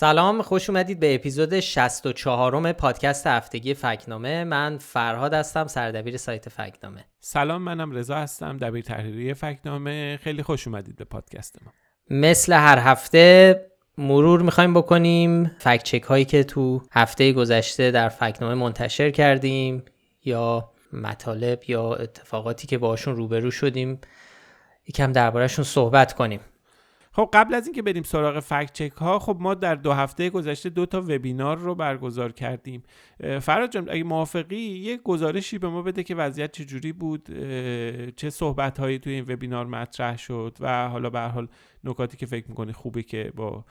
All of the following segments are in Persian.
سلام خوش اومدید به اپیزود 64 م پادکست هفتگی فکنامه. من فرهاد هستم سردبیر سایت فکنامه. سلام منم رضا هستم دبیر تحریری فکنامه. خیلی خوش اومدید به پادکست ما. مثل هر هفته مرور می‌خوایم بکنیم فکت چک هایی که تو هفته گذشته در فکنامه منتشر کردیم یا مطالب یا اتفاقاتی که باشون روبرو شدیم یکم دربارهشون صحبت کنیم. خب قبل از اینکه بریم سراغ فکت چک ها خب ما در دو هفته گذشته دو تا وبینار رو برگزار کردیم. فراد جان اگه موافقی یه گزارشی به ما بده که وضعیت چجوری بود چه صحبت هایی توی این وبینار مطرح شد و حالا به حال نکاتی که فکر می‌کنی خوبه که با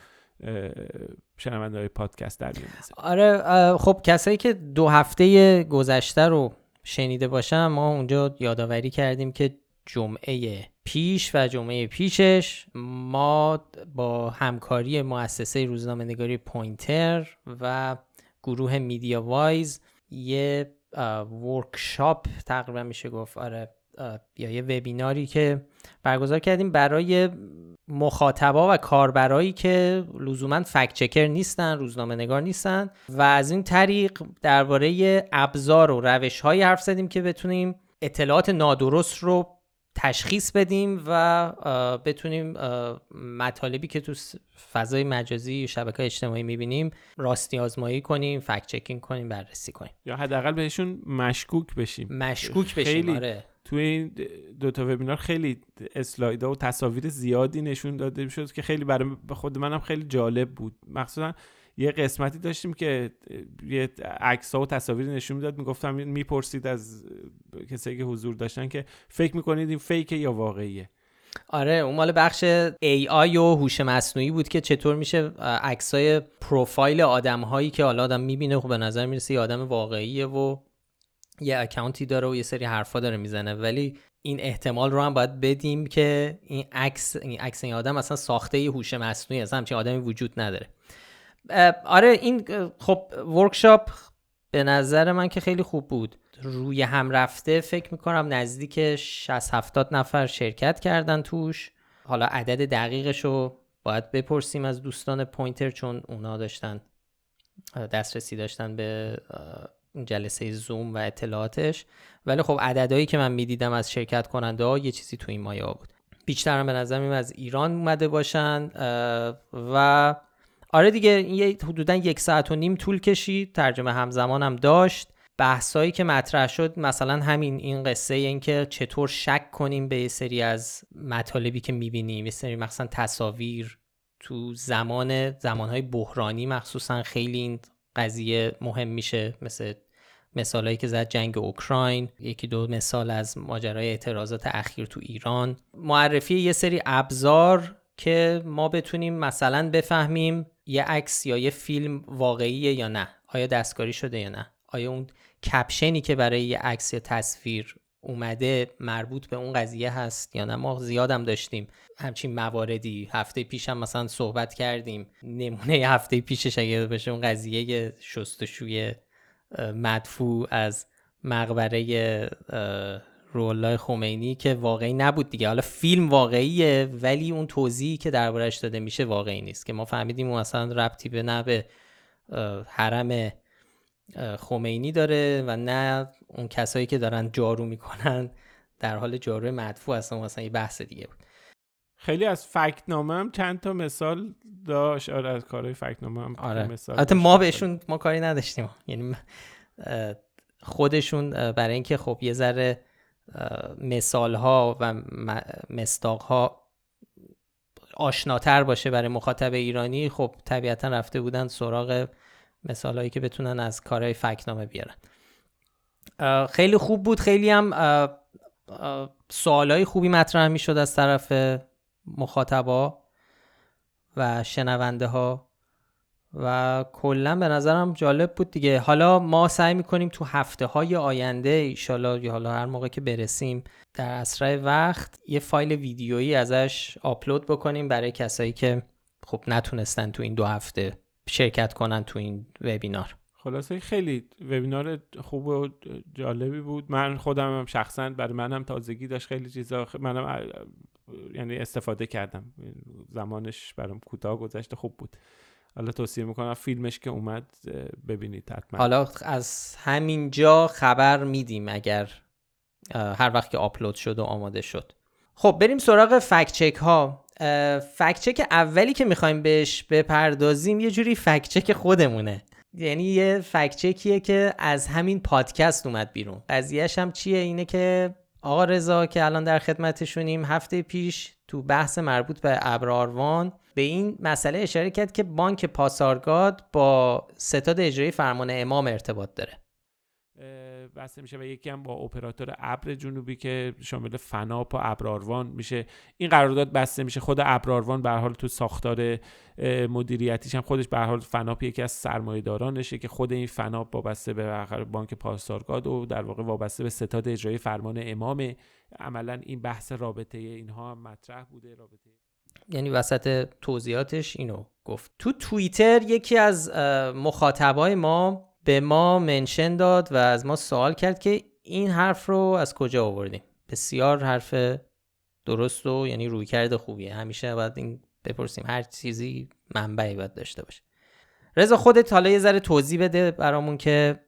شنونده های پادکست در آره خب کسایی که دو هفته گذشته رو شنیده باشم ما اونجا یادآوری کردیم که جمعه پیش و جمعه پیشش ما با همکاری مؤسسه روزنامه نگاری پوینتر و گروه MediaWise یه workshop تقریبا میشه گفت آره یا یه وبیناری که برگزار کردیم برای مخاطبا و کاربرایی که لزوما fact checker نیستن روزنامه نگار نیستن و از این طریق درباره ابزار و روش های حرف زدیم که بتونیم اطلاعات نادرست رو تشخیص بدیم و بتونیم مطالبی که تو فضای مجازی شبکه اجتماعی می‌بینیم راستی آزمایی کنیم فکت چکینگ کنیم بررسی کنیم. یا حداقل بهشون مشکوک بشیم. مشکوک بشیم خیلی آره. توی این دو تا وبینار خیلی اسلایدها و تصاویر زیادی نشون داده شد که خیلی برای خود منم خیلی جالب بود. مخصوصا یه قسمتی داشتیم که یه عکس ها و تصاویر نشون می‌داد. می‌گفتم می‌پرسید از کسایی که حضور داشتن که فکر می‌کنید این فیکه یا واقعیه. آره اون مال بخش AI و هوش مصنوعی بود که چطور میشه عکسای پروفایل آدم هایی که حالا آدم می‌بینه خب به نظر می‌رسه یه آدم واقعیه و یه اکانتی داره و یه سری حرفا داره می‌زنه. ولی این احتمال رو هم باید بدیم که این عکس این عکس این آدم اصلا ساخته هوش مصنوعی اصلا همچین آدمی وجود نداره. آره این خب ورکشاپ به نظر من که خیلی خوب بود. روی هم رفته فکر می‌کنم نزدیک 60 70 نفر شرکت کردن توش. حالا عدد دقیقش رو باید بپرسیم از دوستان پوینتر چون اونا داشتن دسترسی داشتن به جلسه زوم و اطلاعاتش. ولی خب عددهایی که من می‌دیدم از شرکت کننده ها یه چیزی تو این مایه بود. بیشتر هم به نظر از ایران اومده باشن و آره دیگه این حدودا یک ساعت و نیم طول کشید. ترجمه همزمان هم داشت. بحثایی که مطرح شد مثلا همین این قصه این که چطور شک کنیم به یه سری از مطالبی که می‌بینیم. یه سری مثلا تصاویر تو زمان زمانهای بحرانی مخصوصا خیلی این قضیه مهم میشه. مثل مثالهایی که زد جنگ اوکراین یکی دو مثال از ماجرای اعتراضات اخیر تو ایران. معرفی یه سری ابزار که ما بتونیم مثلا بفهمیم یه عکس یا یه فیلم واقعیه یا نه؟ آیا دستکاری شده یا نه؟ آیا اون کپشنی که برای یه عکس یا تصویر اومده مربوط به اون قضیه هست یا نه؟ ما زیادم داشتیم همچین مواردی. هفته پیشم مثلا صحبت کردیم. نمونه هفته پیشش اگه بشه اون قضیه شستشوی مدفوع از مقبره رولای خمینی که واقعی نبود دیگه. حالا فیلم واقعیه ولی اون توضیحی که دربارش داده میشه واقعی نیست که ما فهمیدیم اون اصلا ربطی به نه به حرم خمینی داره و نه اون کسایی که دارن جارو می‌کنن. در حال جارو مدفوع اصلا اصلا یه بحث دیگه بود. خیلی از فکت نامه هم چند تا مثال داشت. آره از کارهای فکت نامه هم آره. مثال ما بهشون ما کاری نداشتیم. یعنی خودشون برای اینکه خب یه ذره مثال ها و مستاق ها آشناتر باشه برای مخاطب ایرانی خب طبیعتا رفته بودن سراغ مثال هایی که بتونن از کارهای فکنامه بیارن. خیلی خوب بود. خیلی هم سوال های خوبی مطرح می شد از طرف مخاطبا و شنونده ها و کلا به نظرم جالب بود دیگه. حالا ما سعی می‌کنیم تو هفته های آینده ایشالا یا حالا هر موقع که برسیم در اسرع وقت یه فایل ویدیویی ازش آپلود بکنیم برای کسایی که خب نتونستن تو این دو هفته شرکت کنن تو این وبینار. خلاصه خیلی وبینار خوب و جالبی بود. من خودم هم شخصا برای منم تازگی داشت خیلی چیزا. منم یعنی استفاده کردم. زمانش برام کوتاه گذشته خوب بود. حالا توصیه می‌کنم فیلمش که اومد ببینید حتما. حالا از همینجا خبر میدیم اگر هر وقت که آپلود شد و آماده شد. خب بریم سراغ فکت چک ها. فکت چک اولی که می‌خوایم بهش بپردازیم یه جوری فکت چک خودمونه. یعنی یه فکت چکیه که از همین پادکست اومد بیرون. قضیهش هم چیه؟ اینه که آقا رضا که الان در خدمتشونیم هفته پیش تو بحث مربوط به ابراروان به این مسئله اشاره کرد که بانک پاسارگاد با ستاد اجرایی فرمان امام ارتباط داره. بسته میشه و یکی هم با اپراتور ابر جنوبی که شامل فناپ و ابراروان میشه. این قرارداد بسته میشه. خود ابراروان به حال تو ساختار مدیریتیش هم خودش به حال فناپ یکی از سرمایه‌دارانشه که خود این فناپ وابسته به بانک پاسارگاد و در واقع وابسته به ستاد اجرایی فرمان امام عملا این بحث رابطه اینها مطرح بوده. رابطه یعنی وسط توضیحاتش اینو گفت. تو توییتر یکی از مخاطبای ما به ما منشن داد و از ما سوال کرد که این حرف رو از کجا آوردیم؟ بسیار حرف درست و یعنی روی کرده خوبیه. همیشه باید این بپرسیم. هر چیزی منبعی باید داشته باشه. رضا خودت حالا یه ذره توضیح بده برامون که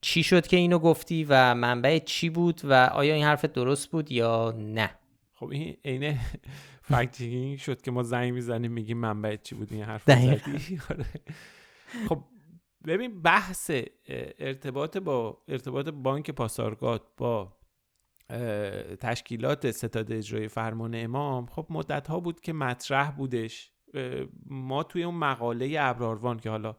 چی شد که اینو گفتی و منبع چی بود و آیا این حرف درست بود یا نه؟ خب این عین فکت شد که ما زنگ می‌زنیم میگیم منبع چی بود؟ این حرف آره. خب ببین بحث ارتباط با ارتباط بانک پاسارگاد با تشکیلات ستاد اجرای فرمان امام خب مدت ها بود که مطرح بودش. ما توی اون مقاله ابراروان که حالا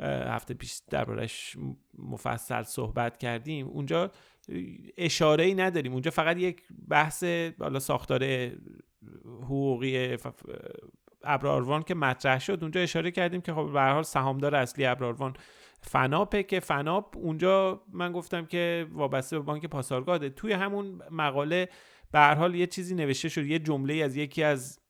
هفته پیش دربارش مفصل صحبت کردیم اونجا اشاره ای نداریم. اونجا فقط یک بحث حالا ساختار حقوقی ابراروان که مطرح شد اونجا اشاره کردیم که خب به حال سهامدار اصلی ابراروان فناپه که فناپ اونجا من گفتم که وابسته به بانک پاسارگاده. توی همون مقاله به هر حال یه چیزی نوشته شد یه جمله از یکی از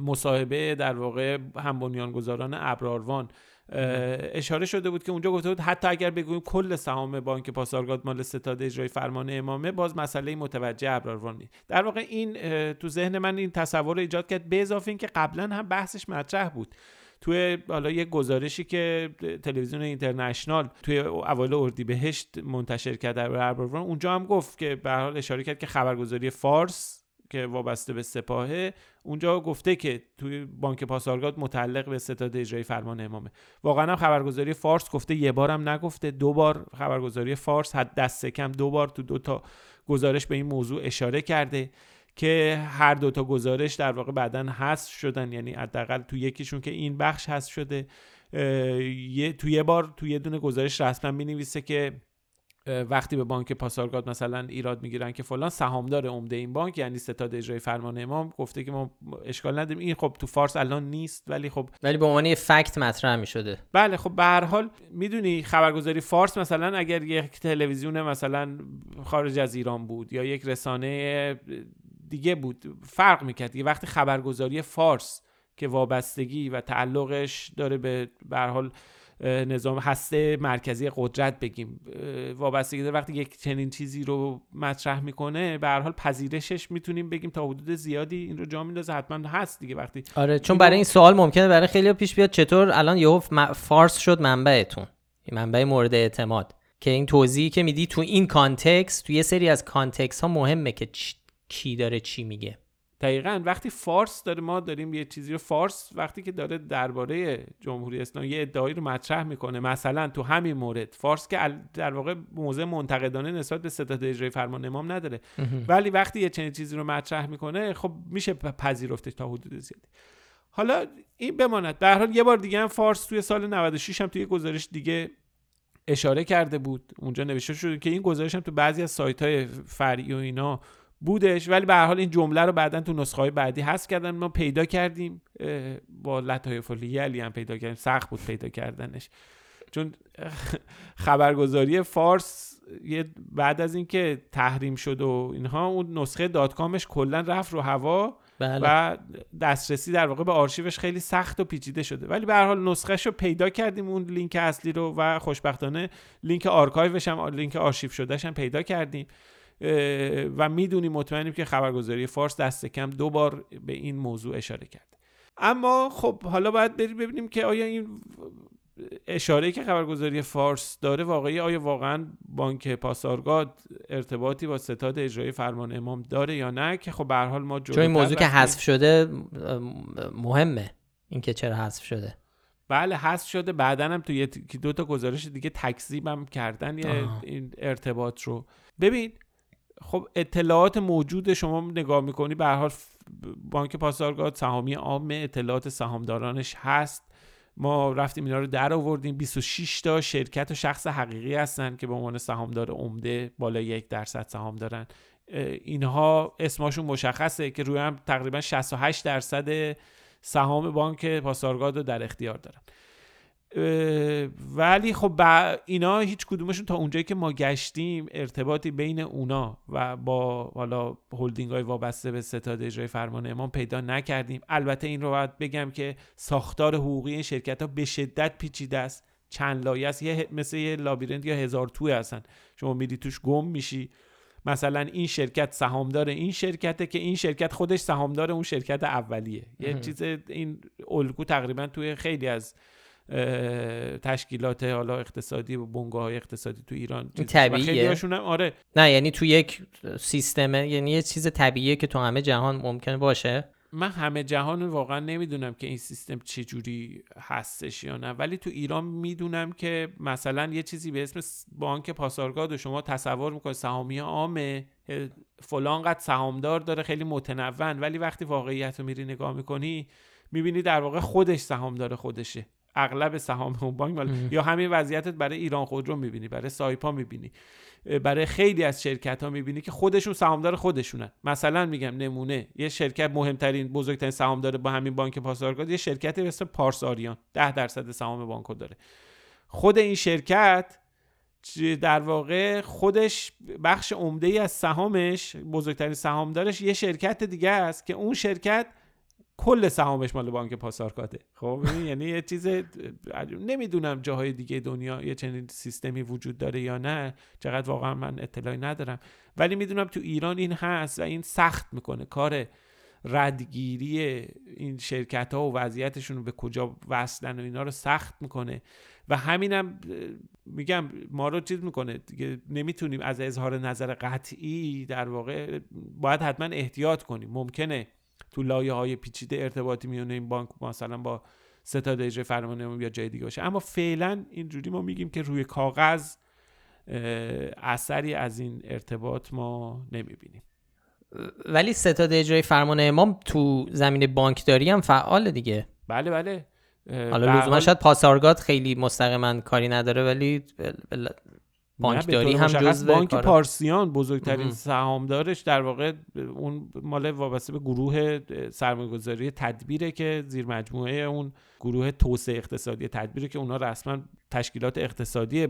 مصاحبه در واقع هم بنیانگذاران ابراروان. اشاره شده بود که اونجا گفته بود حتی اگر بگوییم کل سهام بانک پاسارگاد مال ستاد اجرای فرمان امامه باز مسئله متوجه ابراروان در واقع این تو ذهن من این تصور رو ایجاد کرد به اضافه اینکه قبلا هم بحثش مطرح بود. توی حالا یک گزارشی که تلویزیون اینترنشنال توی اوایل اردیبهشت منتشر کرد در اونجا هم گفت که به حال اشاره کرد که خبرگزاری فارس که وابسته به سپاهه اونجا گفته که توی بانک پاسارگاد متعلق به ستاد اجرایی فرمان امامه. واقعا هم خبرگزاری فارس گفته یه بارم نگفته دو بار خبرگزاری فارس حد دست کم دو بار تو دو تا گزارش به این موضوع اشاره کرده که هر دو تا گزارش در واقع بعدا حذف شدن. یعنی حداقل تو یکیشون که این بخش حذف شده یه تو یه بار تو یه دونه گزارش رسما می نویسه که وقتی به بانک پاسارگاد مثلا ایراد می‌گیرن که فلان سهامدار عمده این بانک یعنی ستاد اجرای فرمان امام گفته که ما اشکال نداریم. این خب تو فارس الان نیست ولی خب ولی به عنوان فکت مطرح می‌شده. بله خب به هر حال می‌دونی خبرگزاری فارس مثلا اگر یک تلویزیون مثلا خارج از ایران بود یا یک رسانه دیگه بود فرق می‌کرد یه وقتی خبرگزاری فارس که وابستگی و تعلقش داره به به حال نظام هسته مرکزی قدرت بگیم. وابستگی داره. وقتی یک چنین چیزی رو مطرح می‌کنه به هر حال پذیرشش می‌تونیم بگیم تا حدود زیادی این رو جا میندازه. حتما هست دیگه. وقتی آره چون برای این سوال ممکنه برای خیلی پیش بیاد چطور الان یهو فارس شد منبعتون. منبع مورد اعتماد. که این توضیحی که میدی تو این context تو یه سری از context ها مهمه که کی داره چی میگه. دقیقا وقتی فارس داره ما داریم یه چیزی رو فارس وقتی که داره درباره جمهوری اسلامی یه ادعایی رو مطرح می‌کنه مثلا تو همین مورد فارس که در واقع موضع منتقدانه نسبت به ستاد اجرای فرمان امام نداره. ولی وقتی یه چنین چیزی رو مطرح می‌کنه خب میشه پذیرفتش تا حدود زیادی. حالا این بماند. در حال یه بار دیگه هم فارس توی سال 96 هم توی گزارش دیگه اشاره کرده بود. اونجا نوشته شده که این گزارش هم تو بعضی از سایت های فرعی و اینا بودش. ولی به هر حال این جمله رو بعدا تو نسخه های بعدی هست کردن. ما پیدا کردیم. با لطایف علی هم پیدا کردیم. سخت بود پیدا کردنش. چون خبرگزاری فارس یه بعد از اینکه تحریم شد و اینها اون نسخه دات کامش کلا رفت رو هوا بله. و دسترسی در واقع به آرشیوش خیلی سخت و پیچیده شده. ولی به هر حال نسخهش رو پیدا کردیم اون لینک اصلی رو و خوشبختانه لینک آرکایوش هم لینک آرشیو شدهش هم پیدا کردیم. و می‌دونیم مطمئنیم که خبرگزاری فارس دست کم دو بار به این موضوع اشاره کرد اما خب حالا باید بریم ببینیم که آیا این اشاره که خبرگزاری فارس داره واقعی آیا واقعا بانک پاسارگاد ارتباطی با ستاد اجرایی فرمان امام داره یا نه؟ که خب به حال ما چون این موضوع که حذف شده مهمه. اینکه چرا حذف شده. بله حذف شده. بعدا هم تو دو تا گزارش دیگه تکذیبم کردن یه این ارتباط رو. ببین خب اطلاعات موجود شما نگاه می‌کنی به حال بانک پاسارگاد سهامی عام اطلاعات سهامدارانش هست. ما رفتیم اینا رو در آوردیم. 26 تا شرکت و شخص حقیقی هستن که به عنوان سهامدار عمده بالای یک درصد سهام دارن. اینها اسمشون مشخصه که روی هم تقریبا 68 درصد سهام بانک پاسارگاد رو در اختیار دارن. ولی خب اینا هیچ کدومشون تا اونجایی که ما گشتیم ارتباطی بین اونا و با حالا هلدینگ های وابسته به ستاد اجرای فرمان امام پیدا نکردیم. البته این رو باید بگم که ساختار حقوقی این شرکت ها به شدت پیچیده است. چند لایه است. یه مثل یه لابیرنت یا هزار توی هستن. شما میری توش گم میشی. مثلا این شرکت سهامدار این شرکته که این شرکت خودش سهامدار اون شرکت اولیه. یه چیز این الگو تقریبا توی خیلی از تشکیلات حالا اقتصادی و بنگاه های اقتصادی تو ایران طبیعیه. آره. نه یعنی تو یک سیستمه یعنی یه چیز طبیعیه که تو همه جهان ممکنه باشه. من همه جهان واقعا نمی‌دونم که این سیستم چجوری هستش یا نه. ولی تو ایران می‌دونم که مثلا یه چیزی به اسم بانک پاسارگاد و شما تصور می‌کنید سهامی عامه فلان قد سهامدار داره خیلی متنون ولی وقتی واقعیت رو میری نگاه می‌کنی می‌بینی در واقع خودش سهامدار خودشه. اغلب سهام اون بانک یا همین وضعیتت برای ایران خودرو می‌بینی برای سایپا می‌بینی برای خیلی از شرکت ها می‌بینی که خودشون سهامدار خودشونن. مثلا میگم نمونه یه شرکت مهمترین بزرگترین سهامدار با همین بانک پاسارگاد یه شرکت به اسم پارس آریان 10 درصد سهام بانک داره. خود این شرکت در واقع خودش بخش عمده ای از سهامش بزرگترین سهامدارش یه شرکت دیگه است که اون شرکت کل سهامش مال بانک پاسارگاده. خب یعنی یه چیز نمی‌دونم جاهای دیگه دنیا یه چنین سیستمی وجود داره یا نه. چقدر واقعا من اطلاعی ندارم. ولی می‌دونم تو ایران این هست و این سخت می‌کنه. کار ردگیری این شرکت ها و وضعیتشون رو به کجا وصلن و اینا رو سخت می‌کنه. و همینم میگم ما رو چیز می‌کنه. دیگه نمی‌تونیم از اظهار نظر قطعی در واقع باید حتما احتیاط کنیم. ممکنه تو لایه های پیچیده ارتباطی میونه این بانک مثلا با ستاد اجرای فرمان یا جای دیگه باشه. اما فعلا اینجوری ما میگیم که روی کاغذ اثری از این ارتباط ما نمی‌بینیم. ولی ستاد اجرای فرمان امام تو زمین بانکداری هم فعال دیگه. بله بله. حالا لزوما شاید پاسارگاد خیلی مستقیما کاری نداره ولی بانکداری هم جزو بانک پارسیان بزرگترین سهامدارش در واقع اون مال وابسته به گروه سرمایه‌گذاری تدبیره که زیر مجموعه اون گروه توسعه اقتصادی تدبیره که اونا رسما تشکیلات اقتصادی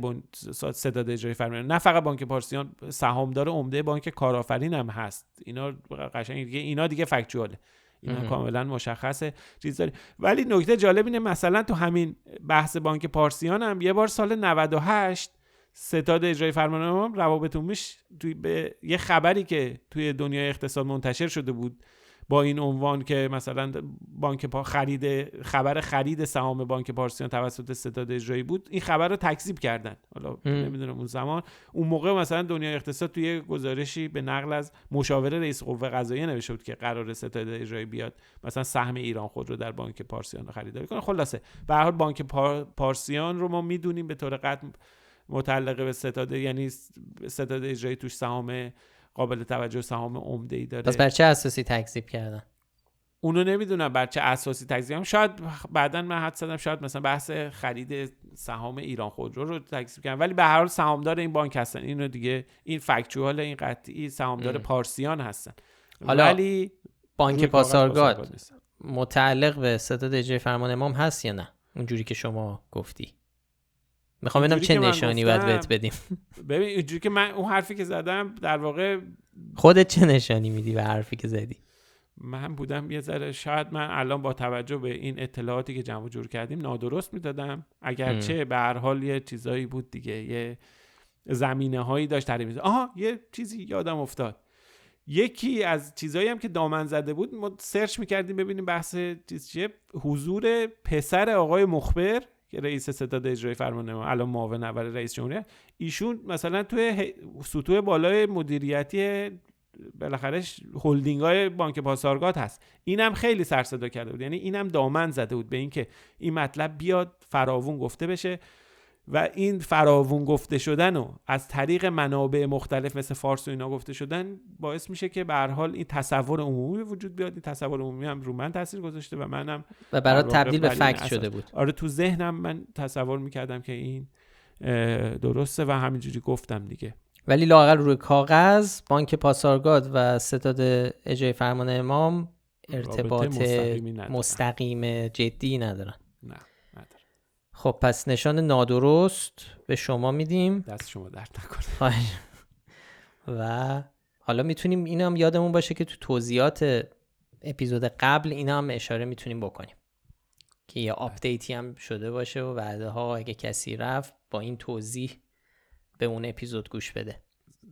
صداد اجرای فرمان نه فقط بانک پارسیان سهامدار عمده بانک کارآفرین هم هست. اینا قشنگ دیگه اینا دیگه فکچواله اینا کاملا مشخصه چیز داری ولی نکته جالب اینه مثلا تو همین بحث بانک پارسیان هم یه بار سال 98 ستاد اجرای فرمان امام روابط عمومیش توی به یه خبری که توی دنیای اقتصاد منتشر شده بود با این عنوان که مثلا بانک پا خرید خبر خرید سهام بانک پارسیان توسط ستاد اجرایی بود این خبر رو تکذیب کردن. حالا نمی‌دونم اون زمان. اون موقع مثلا دنیای اقتصاد توی گزارشی به نقل از مشاور رئیس قوه قضاییه نوشته بود که قرار ستاد اجرایی بیاد مثلا سهم ایران خود رو در بانک پارسیان خریداری کنه. خلاصه. به هر حال بانک پارسیان رو ما می‌دونیم به طور قطع متعلق به ستاده یعنی ستاده اجرایی توش سهام قابل توجه سهام عمده ای داره. پس بر چه اساسی تکذیب کردن؟ اونو نمی‌دونم بر چه اساسی تکذیب هم شاید بعدا من حد زدم شاید مثلا بحث خرید سهام ایران خودرو رو تکذیب کردن. ولی به هر حال سهامدار این بانک هستن. اینو دیگه این فکچوال این قطعی سهامدار پارسیان هستن. حالا ولی بانک پاسارگاد متعلق به ستاد اجرای فرمان امام هست یا نه؟ اونجوری که شما گفتی. می‌خوام ببینم چه نشانی باید بهت بدیم. ببین اینجوری که من اون حرفی که زدم در واقع خودت چه نشانی میدی به حرفی که زدی؟ من بودم یه ذره شاید من الان با توجه به این اطلاعاتی که جمع جور کردیم نادرست می‌دادم. اگرچه به هر حال یه چیزایی بود دیگه یه زمینه هایی داشت تعریف آها یه چیزی یادم افتاد. یکی از چیزهایی هم که دامن زده بود ما سرچ می‌کردیم ببینیم بحث چیز چیه. حضور پسر آقای مخبر که رئیس ستاد اجرای فرمانده ما الان معاون اول رئیس جمهوری ایشون مثلا توی سطوح بالای مدیریتی بالاخره هلدینگ های بانک پاسارگاد هست. اینم خیلی سر صدا کرده بود. یعنی اینم دامن زده بود به اینکه این مطلب بیاد فراوون گفته بشه. و این فراوون گفته شدن و از طریق منابع مختلف مثل فارس و اینا گفته شدن باعث میشه که به حال این تصور عمومی وجود بیاد. این تصور عمومی هم رو من تاثیر گذاشته و منم و برای تبدیل به فکت شده بود. آره تو ذهنم من تصور می‌کردم که این درسته و همینجوری گفتم دیگه. ولی لاقل روی کاغذ بانک پاسارگاد و ستاد اجرای فرمان امام ارتباط مستقیم جدی ندارن. خب پس نشان نادرست به شما میدیم. دست شما درد نکنه. و حالا می‌تونیم این هم یادمون باشه که تو توضیحات اپیزود قبل اینا هم اشاره می‌تونیم بکنیم که یه آپدیتی هم شده باشه و بعدها اگه کسی رفت با این توضیح به اون اپیزود گوش بده.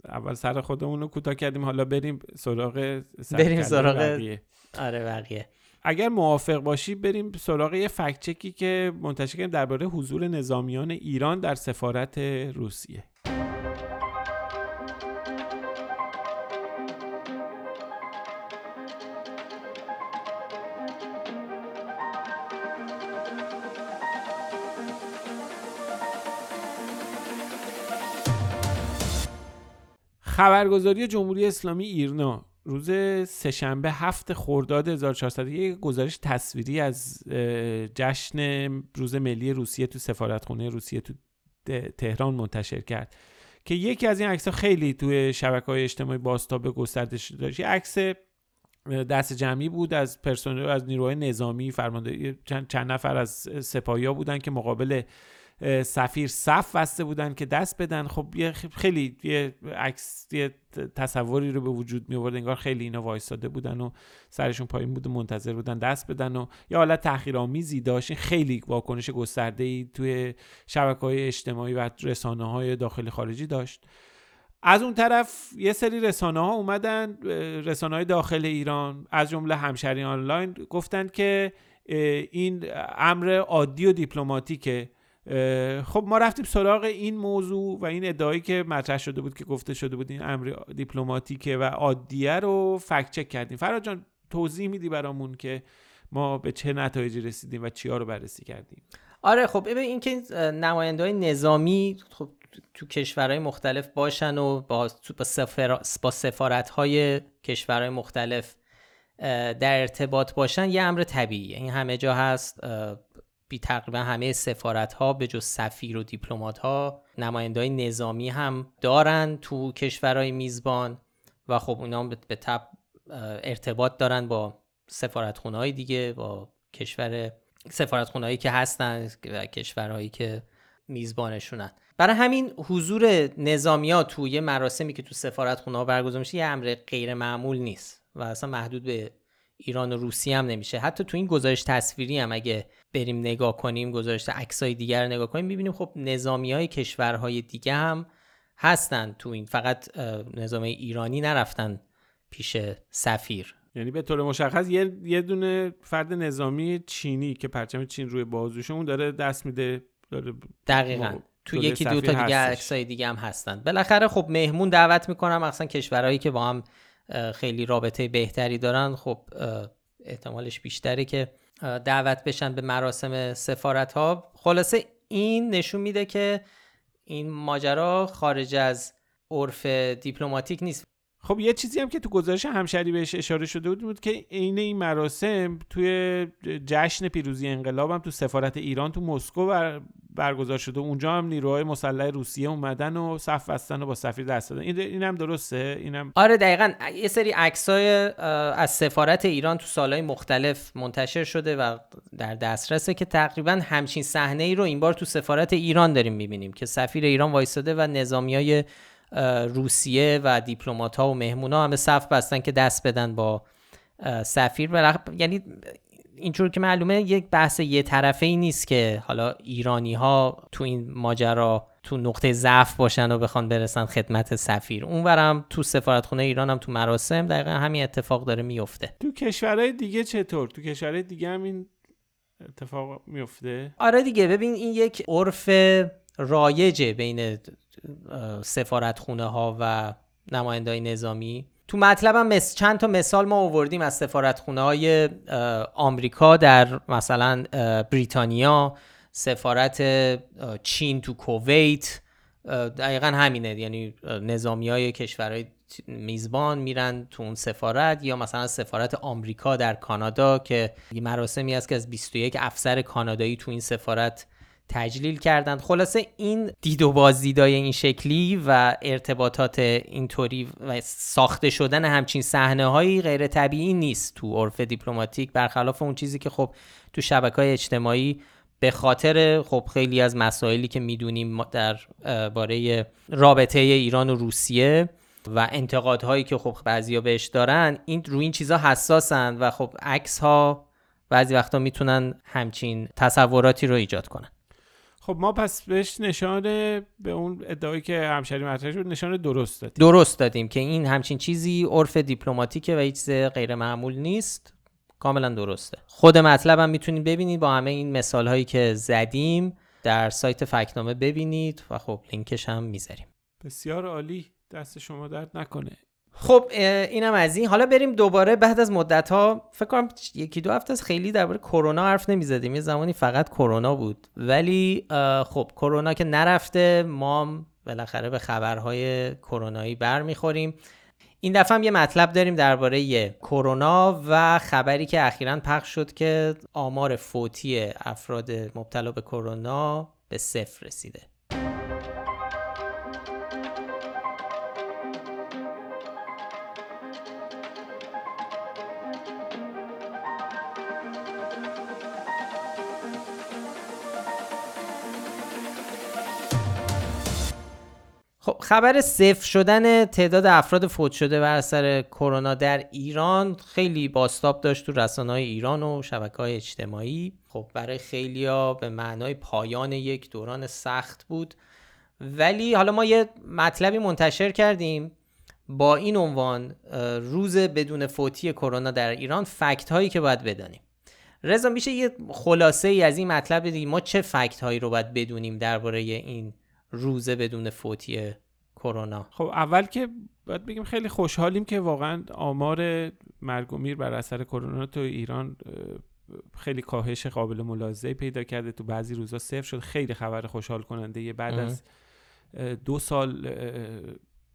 اول سر خودمون رو کوتاه کردیم حالا بریم سراغ بریم سراغ آره بقیه. اگر موافق باشی بریم سراغ یه فکچکی که منتشر کردیم درباره حضور نظامیان ایران در سفارت روسیه. خبرگزاری جمهوری اسلامی ایرنا. روز سهشنبه هفت خرداد 1400 یک گزارش تصویری از جشن روز ملی روسیه تو سفارتخونه روسیه تو تهران منتشر کرد که یکی از این عکس خیلی توی شبکه های اجتماعی به گسترده داشت. یه عکس دست جمعی بود از پرسنل از نیروهای نظامی فرمانده چند, نفر از سپاهی ها بودن که مقابل سفیر صف بسته بودن که دست بدن. خب یه خیلی یه عکس یه تصوری رو به وجود می آورد انگار خیلی اینا وایساده بودن و سرشون پایین بود و منتظر بودن دست بدن و یه حالت تحقیرآمیزی داشت. خیلی واکنش گسترده ای توی شبکه های اجتماعی و رسانه های داخلی خارجی داشت. از اون طرف یه سری رسانه ها اومدن رسانه های داخل ایران از جمله همشری آنلاین گفتن که این امر عادی و دیپلماتیکه. خب ما رفتیم سراغ این موضوع و این ادعایی که مطرح شده بود که گفته شده بود این امر دیپلماتیکه و عادیه رو فکت چک کردیم. فراد جان توضیح میدی برامون که ما به چه نتایجی رسیدیم و چیا رو بررسی کردیم؟ آره خب ببین اینکه نماینده های نظامی خب تو کشورهای مختلف باشن و با با سفارت های کشورهای مختلف در ارتباط باشن یه امر طبیعیه. این همه جا هست بی تقریبا همه سفارت ها به جز سفیر و دیپلمات ها نمایندهای نظامی هم دارن تو کشورهای میزبان و خب اونا به تب ارتباط دارن با سفارت های دیگه با کشور سفارت هایی که هستن و کشورهایی که میزبانشونن. برای همین حضور نظامی ها توی مراسمی که تو سفارت ها برگزار میشه یه امر غیر معمول نیست و اصلا محدود به ایران و روسیه هم نمیشه. حتی تو این گزارش تصویری هم اگه بریم نگاه کنیم گزارش عکسای دیگر رو نگاه کنیم می‌بینیم خب نظامی های کشورهای دیگه هم هستن تو این. فقط نظام ایرانی نرفتن پیش سفیر. یعنی به طور مشخص یه, یه دونه فرد نظامی چینی که پرچم چین روی بازوش اون داره دست میده داره دقیقا. تو یکی دو تا دیگه عکسای دیگه هم هستن. بالاخره خب مهمون دعوت می‌کنم اصلا کشورهایی که با هم خیلی رابطه بهتری دارن. خب احتمالش بیشتره که دعوت بشن به مراسم سفارت ها خلاصه این نشون میده که این ماجرا خارج از عرف دیپلماتیک نیست. خب یه چیزی هم که تو گزارش همشری بهش اشاره شده بود بود که عین این مراسم توی جشن پیروزی انقلاب هم تو سفارت ایران تو مسکو بر برگزار شده. اونجا هم نیروهای مسلح روسیه اومدن و صف بستن و با سفیر دست دادن. این اینم درسته؟ اینم آره دقیقا. یه سری عکسای از سفارت ایران تو سالهای مختلف منتشر شده و در دسترسه که تقریبا همچین صحنه ای رو این بار تو سفارت ایران داریم می‌بینیم که سفیر ایران وایساده و نظامیای روسیه و دیپلمات ها و مهمون ها همه صف بستن که دست بدن با سفیر. یعنی اینجور که معلومه یک بحث یه طرفه ای نیست که حالا ایرانی ها تو این ماجرا تو نقطه ضعف باشن و بخوان برسن خدمت سفیر. اونورم تو سفارتخونه ایران هم تو مراسم دقیقا همین اتفاق داره میفته تو کشورهای دیگه چطور؟ تو کشورهای دیگه هم این اتفاق میفته آره دیگه. ببین این یک عرف رایجه بین سفارتخونه ها و نماینده نظامی. تو مطلبم مس... چند تا مثال ما آوردیم از سفارتخونه های آمریکا در مثلا بریتانیا سفارت چین تو کویت دقیقا همینه. یعنی نظامی های کشورهای میزبان میرن تو اون سفارت یا مثلا سفارت آمریکا در کانادا که مراسمی است که از 21 افسر کانادایی تو این سفارت تجلیل کردند. خلاصه این دید و بازدیدای این شکلی و ارتباطات اینطوری و ساخته شدن همچین صحنه هایی غیر طبیعی نیست تو عرف دیپلماتیک. برخلاف اون چیزی که خب تو شبکه های اجتماعی به خاطر خب خیلی از مسائلی که می‌دونیم در باره رابطه ایران و روسیه و انتقادهایی که خب بعضیا بهش دارن این روی این چیزها حساسن و خب عکس ها بعضی وقتا می‌تونن همچین تصوراتی رو ایجاد کنن. خب ما پس بهش نشان به اون ادعایی که همشری مطرح شد نشان درست دادیم. درست دادیم که این همچین چیزی عرف دیپلماتیکه و هیچ چیز غیر معمول نیست. کاملا درسته. خود مطلبم می‌تونید ببینید. با همه این مثال هایی که زدیم در سایت فکنامه ببینید و خب لینکش هم می‌ذاریم. بسیار عالی. دست شما درد نکنه. خب اینم از این. حالا بریم دوباره بعد از مدت ها فکر کنم یکی دو هفته از خیلی درباره کرونا حرف نمی‌زدیم. یه زمانی فقط کرونا بود. ولی خب کرونا که نرفته ما بالاخره به خبرهای کرونایی برمیخوریم. این دفعه هم یه مطلب داریم درباره کرونا و خبری که اخیرا پخش شد که آمار فوتی افراد مبتلا به کرونا به صفر رسیده. خبر صفر شدن تعداد افراد فوت شده بر اثر کرونا در ایران خیلی باستاب داشت تو رسانه های ایران و شبکه های اجتماعی. خب برای خیلیا به معنای پایان یک دوران سخت بود. ولی حالا ما یه مطلبی منتشر کردیم. با این عنوان روز بدون فوتی کرونا در ایران فکت هایی که باید بدانیم. رضا میشه یه خلاصه ای از این مطلب بدیم ما چه فکت هایی رو باید بدونیم درباره این روزه بدون فوتی کرونا. خب اول که باید بگیم خیلی خوشحالیم که واقعا آمار مرگ و میر بر اثر کرونا تو ایران خیلی کاهش قابل ملاحظه پیدا کرده. تو بعضی روزا صفر شد. خیلی خبر خوشحال کننده. بعد از دو سال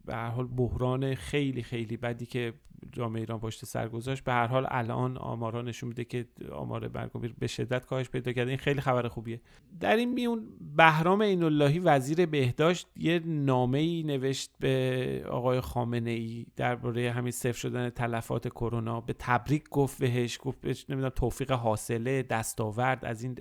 به هر حال بحران خیلی خیلی بدی که جامعه ایران پشت سر گذاشت. به هر حال الان آمارا نشون میده که آمار برگومیر به شدت کاهش پیدا کرده. این خیلی خبر خوبیه. در این میون بهرام اللهی وزیر بهداشت یه نامه ای نوشت به آقای خامنه ای درباره همین صفر شدن تلفات کرونا. به تبریک گفت بهش گفت بهش نمی‌دونم توفیق حاصله دستاورد از این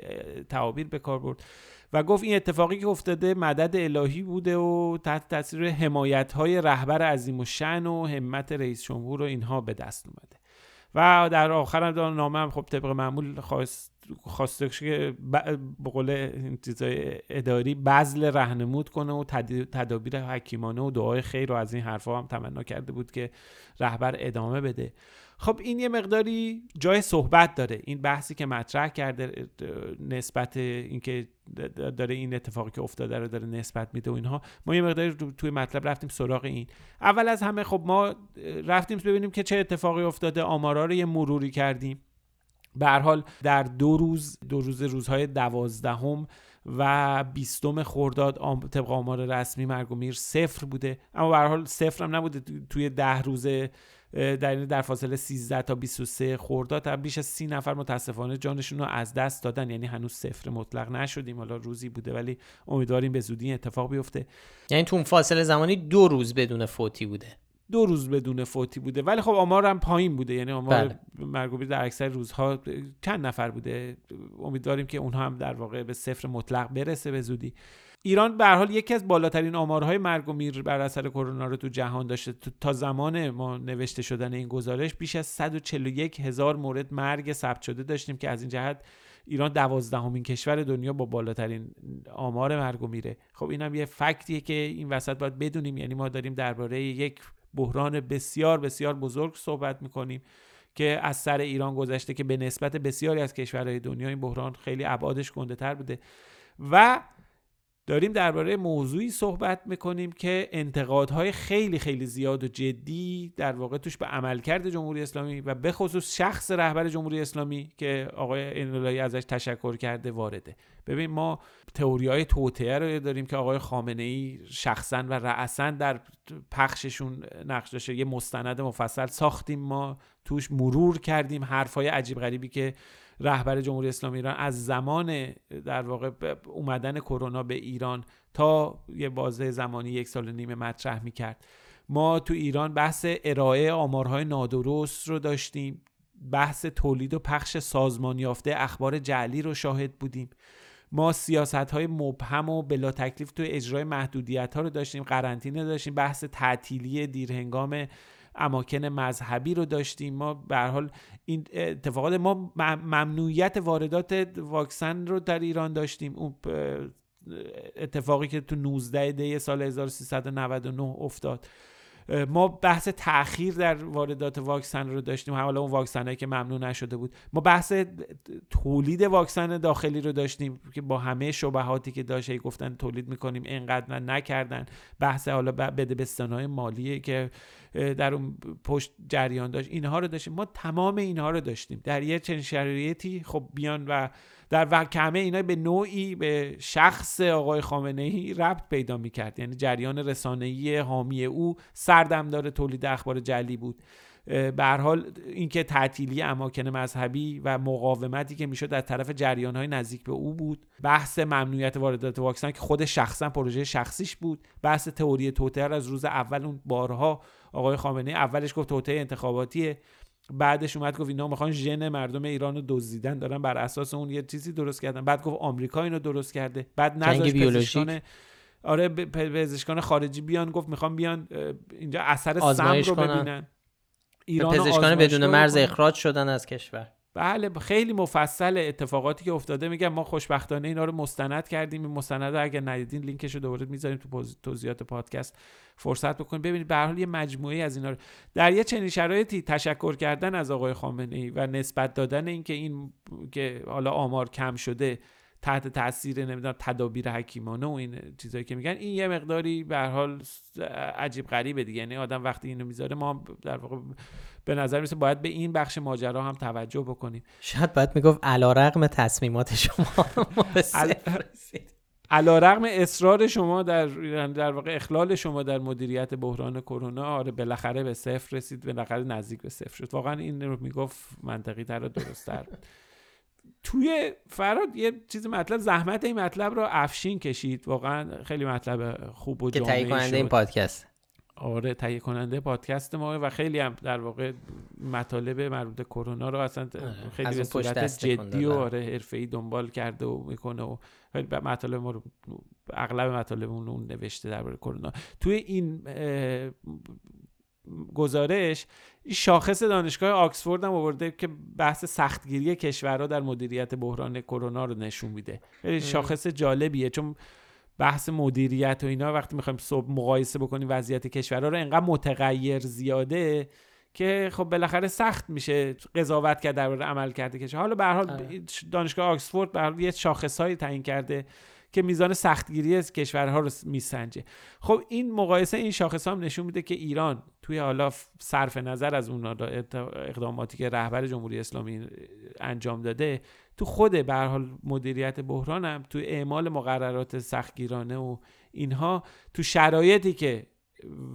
تعابیر به کار برد. و گفت این اتفاقی که افتاده مدد الهی بوده و تحت تاثیر حمایت های رهبر عظیم و شن و همت رئیس جمهور و اینها به دست اومده. و در آخر نامه هم خب طبق معمول خواست خواسته که به قول چیزای اداری بذل رهنمود کنه و تدابیر حکیمانه و دعای خیر رو از این حرفها هم تمنا کرده بود که رهبر ادامه بده. خب این یه مقداری جای صحبت داره. این بحثی که مطرح کرده نسبت اینکه داره این اتفاقی که افتاده رو داره نسبت میده و اینها ما یه مقداری توی مطلب رفتیم سراغ این. اول از همه خب ما رفتیم ببینیم که چه اتفاقی افتاده. آمارا رو یه مروری کردیم. به حال در دو روز دو روز روزهای دوازدهم و بیستم خورداد طبق آمار رسمی مرگ و میر صفر بوده. اما به حال صفر هم نبوده توی ده روز در در فاصله 13 تا 23 خرداد. بیش از 30 نفر متاسفانه جانشون رو از دست دادن. یعنی هنوز صفر مطلق نشدیم. حالا روزی بوده ولی امیدواریم به زودی اتفاق بیفته. یعنی تو فاصله زمانی دو روز بدون فوتی بوده. دو روز بدون فوتی بوده. ولی خب آمار هم پایین بوده. یعنی آمار بله. مرگوبی در اکثر روزها چند نفر بوده. امیدواریم که اونها هم در واقع به صفر مطلق برسه به زودی. ایران به حال یکی از بالاترین آمارهای مرگ و میر بر اثر کرونا رو تو جهان داشته. تا زمان ما نوشته شدن این گزارش بیش از 141 هزار مورد مرگ ثبت شده داشتیم که از این جهت ایران دوازدهمین کشور دنیا با بالاترین آمار مرگ و میره. خب اینم یه فکتیه که این وسط باید بدونیم. یعنی ما داریم درباره یک بحران بسیار بسیار بزرگ صحبت می‌کنیم که از سر ایران گذشته که به نسبت بسیاری از کشورهای دنیا این بحران خیلی ابعادش گنده تر بوده. و داریم درباره موضوعی صحبت می‌کنیم که انتقادهای خیلی خیلی زیاد و جدی در واقع توش به عملکرد جمهوری اسلامی و به خصوص شخص رهبر جمهوری اسلامی که آقای انولایی ازش تشکر کرده وارده. ببین ما تئوری های رو داریم که آقای خامنه ای شخصا و رأسا در پخششون نقش داشته. یه مستند مفصل ساختیم ما توش مرور کردیم حرفای عجیب غریبی که رهبر جمهوری اسلامی ایران از زمان در واقع اومدن کرونا به ایران تا یه بازه زمانی یک سال و نیم مطرح می‌کرد. ما تو ایران بحث ارائه آمارهای نادرست رو داشتیم بحث تولید و پخش سازمان یافته اخبار جعلی رو شاهد بودیم. ما سیاست های مبهم و بلا تکلیف تو اجرای محدودیت ها رو داشتیم قرنطینه داشتیم بحث تعطیلی دیرهنگام اماکن مذهبی رو داشتیم. ما به حال این اتفاقات ما ممنوعیت واردات واکسن رو در ایران داشتیم. اون اتفاقی که تو 19 دی سال 1399 افتاد. ما بحث تاخیر در واردات واکسن رو داشتیم. حالا اون واکسن که ممنوع نشده بود. ما بحث تولید واکسن داخلی رو داشتیم که با همه شبهاتی که داشته گفتن تولید می‌کنیم اینقدر نکردن. بحث حالا بده های مالیه که در اون پشت جریان داشت. اینها رو داشتیم. ما تمام اینها رو داشتیم. در یه چنین شرایطی خب بیان و در همه اینا به نوعی به شخص آقای خامنه ای ربط پیدا می‌کرد. یعنی جریان رسانه‌ای حامی او سردمدار تولید اخبار جلی بود. به حال اینکه تعطیلی اماکن مذهبی و مقاومتی که می‌شد در طرف جریان های نزدیک به او بود. بحث ممنوعیت واردات واکسن که خود شخصا پروژه شخصیش بود. بحث تئوری توتر از روز اول اون بارها آقای خامنه اولش گفت توطئه انتخاباتیه. بعدش اومد گفت اینا می‌خوان ژن مردم ایران رو دزدیدن دارن بر اساس اون یه چیزی درست کردن. بعد گفت آمریکا اینو درست کرده. بعد نذاشت پزشکان آره پزشکان خارجی بیان گفت می‌خوام بیان اینجا اثر سم رو ببینن. ایران پزشکان بدون مرز اخراج شدن از کشور. بله خیلی مفصل اتفاقاتی که افتاده. میگم ما خوشبختانه اینا رو مستند کردیم. این مستند اگر ندیدین لینکش رو دوباره می‌ذاریم تو توضیحات پادکست. فرصت بکنید ببینید به حال یه مجموعه از اینا رو در یه چنین شرایطی تشکر کردن از آقای خامنه ای و نسبت دادن اینکه این که حالا آمار کم شده تحت تاثیر نمی‌دونم تدابیر حکیمانه و این چیزایی که میگن این یه مقداری به حال عجیب غریبه دیگه. یعنی آدم وقتی اینو می‌ذاره ما در واقع به نظر میسه باید به این بخش ماجرا هم توجه بکنیم. شاید باید می‌گفت علیرغم تصمیمات شما. علا رقم اصرار شما در در واقع اخلال شما در مدیریت بحران کرونا آره بالاخره به صفر رسید بالاخره نزدیک به صفر شد. واقعا این رو می‌گفت منطقی تر و درست تر توی فراد یه چیز مطلب زحمت این مطلب رو افشین کشید. واقعا خیلی مطلب خوب و جامعه که کننده این پادکست. آره تهیه کننده پادکست ما و خیلی هم در واقع مطالب مربوط کرونا رو اصلا آره، خیلی به صورت جدی و آره حرفه‌ای دنبال کرده و می‌کنه و خیلی مطالب ما رو اغلب مطالب اون نوشته درباره کرونا. توی این گزارش شاخص دانشگاه آکسفورد هم آورده که بحث سختگیری کشورها در مدیریت بحران کرونا رو نشون میده. شاخص جالبیه چون بحث مدیریت و اینا وقتی می‌خوایم صبح مقایسه بکنیم وضعیت کشورها رو انقدر متغیر زیاده که خب بالاخره سخت میشه قضاوت کرد درباره عمل کرده کشور. حالا به حال آره. دانشگاه آکسفورد به یه شاخصهایی تعیین کرده. که میزان سختگیری از کشورها رو میسنجه. خب این مقایسه این شاخص هم نشون میده که ایران توی حالا صرف نظر از اون اقداماتی که رهبر جمهوری اسلامی انجام داده تو خود به حال مدیریت بحران هم تو اعمال مقررات سختگیرانه و اینها تو شرایطی که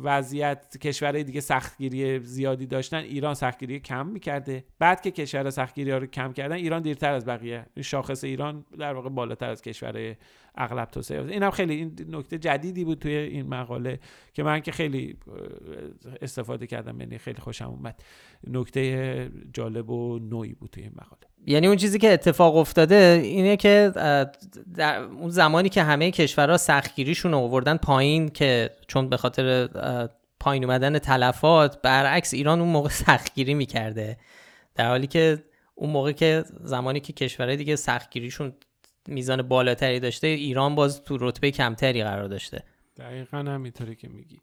وضعیت کشورهای دیگه سختگیری زیادی داشتن ایران سختگیری کم می‌کرده. بعد که کشور سختگیری ها رو کم کردن ایران دیرتر از بقیه. شاخص ایران در واقع بالاتر از کشورهای اغلب توسعه این هم خیلی این نکته جدیدی بود توی این مقاله که من که خیلی استفاده کردم یعنی خیلی خوشم اومد. نکته جالب و نوعی بود توی این مقاله. یعنی اون چیزی که اتفاق افتاده اینه که در اون زمانی که همه کشورها سختگیریشون آوردن پایین که چون به خاطر پایین اومدن تلفات برعکس ایران اون موقع سختگیری می‌کرده. در حالی که اون موقع که زمانی که کشورهای دیگه سختگیریشون میزان بالاتری داشته ایران باز تو رتبه کمتری قرار داشته. دقیقا همینطوری که میگی.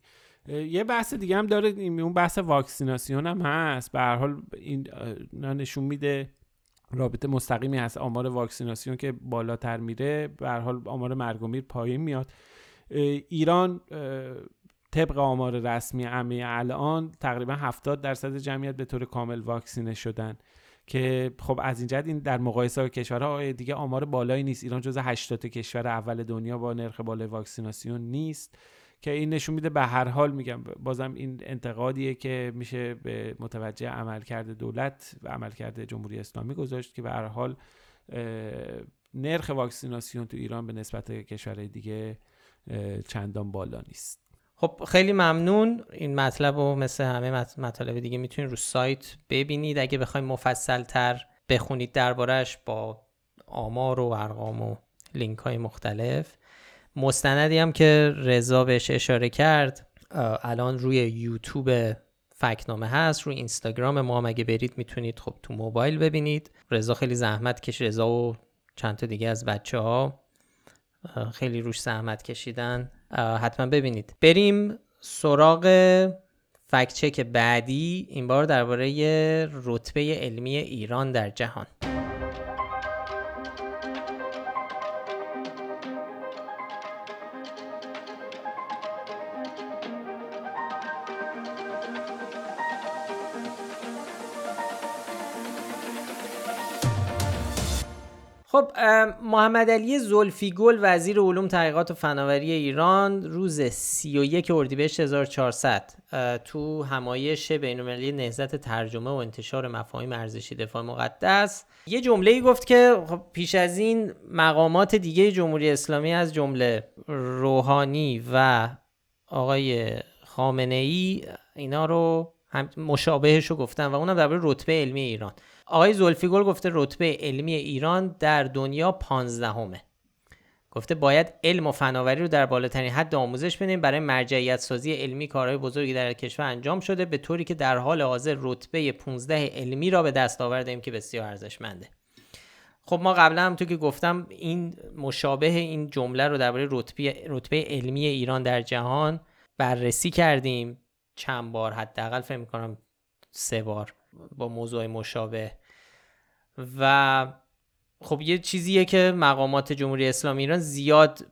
یه بحث دیگه هم داره اون بحث واکسیناسیون هم هست. به هر حال این نشون میده رابطه مستقیمی هست. آمار واکسیناسیون که بالاتر میره به حال آمار مرگ و میر پایین میاد. ایران طبق آمار رسمی همه الان تقریبا 70 درصد جمعیت به طور کامل واکسینه شدن که خب از این جهت این در مقایسه با کشورها دیگه آمار بالایی نیست. ایران جز 80 کشور اول دنیا با نرخ بالای واکسیناسیون نیست. که این نشون میده به هر حال میگم بازم این انتقادیه که میشه به متوجه عملکرد دولت و عملکرد جمهوری اسلامی گذاشت که به هر حال نرخ واکسیناسیون تو ایران به نسبت کشورهای دیگه چندان بالا نیست. خب خیلی ممنون. این مطلب رو مثل همه مطالب دیگه می‌تونید رو سایت ببینید. اگه بخواید مفصل تر بخونید دربارهش با آمار و ارقام و لینک های مختلف. مستندی هم که رضا بهش اشاره کرد الان روی یوتیوب فکنامه هست روی اینستاگرام ما. هم برید می‌تونید خب تو موبایل ببینید. رضا خیلی زحمت کش رضا و چند تا دیگه از بچه ها خیلی روش زحمت کشیدن. حتما ببینید. بریم سراغ فکچک بعدی. این بار درباره رتبه علمی ایران در جهان. محمد علی زلفیگل وزیر علوم تحقیقات و فناوری ایران روز 31 اردیبهشت 1400 تو همایش بین‌المللی نهضت ترجمه و انتشار مفاهیم ارزشی دفاع مقدس. یه جمله گفت که خب پیش از این مقامات دیگه جمهوری اسلامی از جمله روحانی و آقای خامنه ای اینا رو مشابهش رو گفتن و اونم درباره رتبه علمی ایران. آقای زلفیگل گفته رتبه علمی ایران در دنیا پانزدهمه. گفته باید علم و فناوری رو در بالاترین حد آموزش بدیم برای مرجعیت سازی علمی کارهای بزرگی در کشور انجام شده به طوری که در حال حاضر رتبه 15 علمی را به دست آوردیم که بسیار ارزشمنده. خب ما قبلا هم تو که گفتم این مشابه این جمله رو درباره رتبه رتبه علمی ایران در جهان بررسی کردیم. چند بار حداقل فکر می‌کنم سه بار. با موضوع مشابه. و خب یه چیزیه که مقامات جمهوری اسلامی ایران زیاد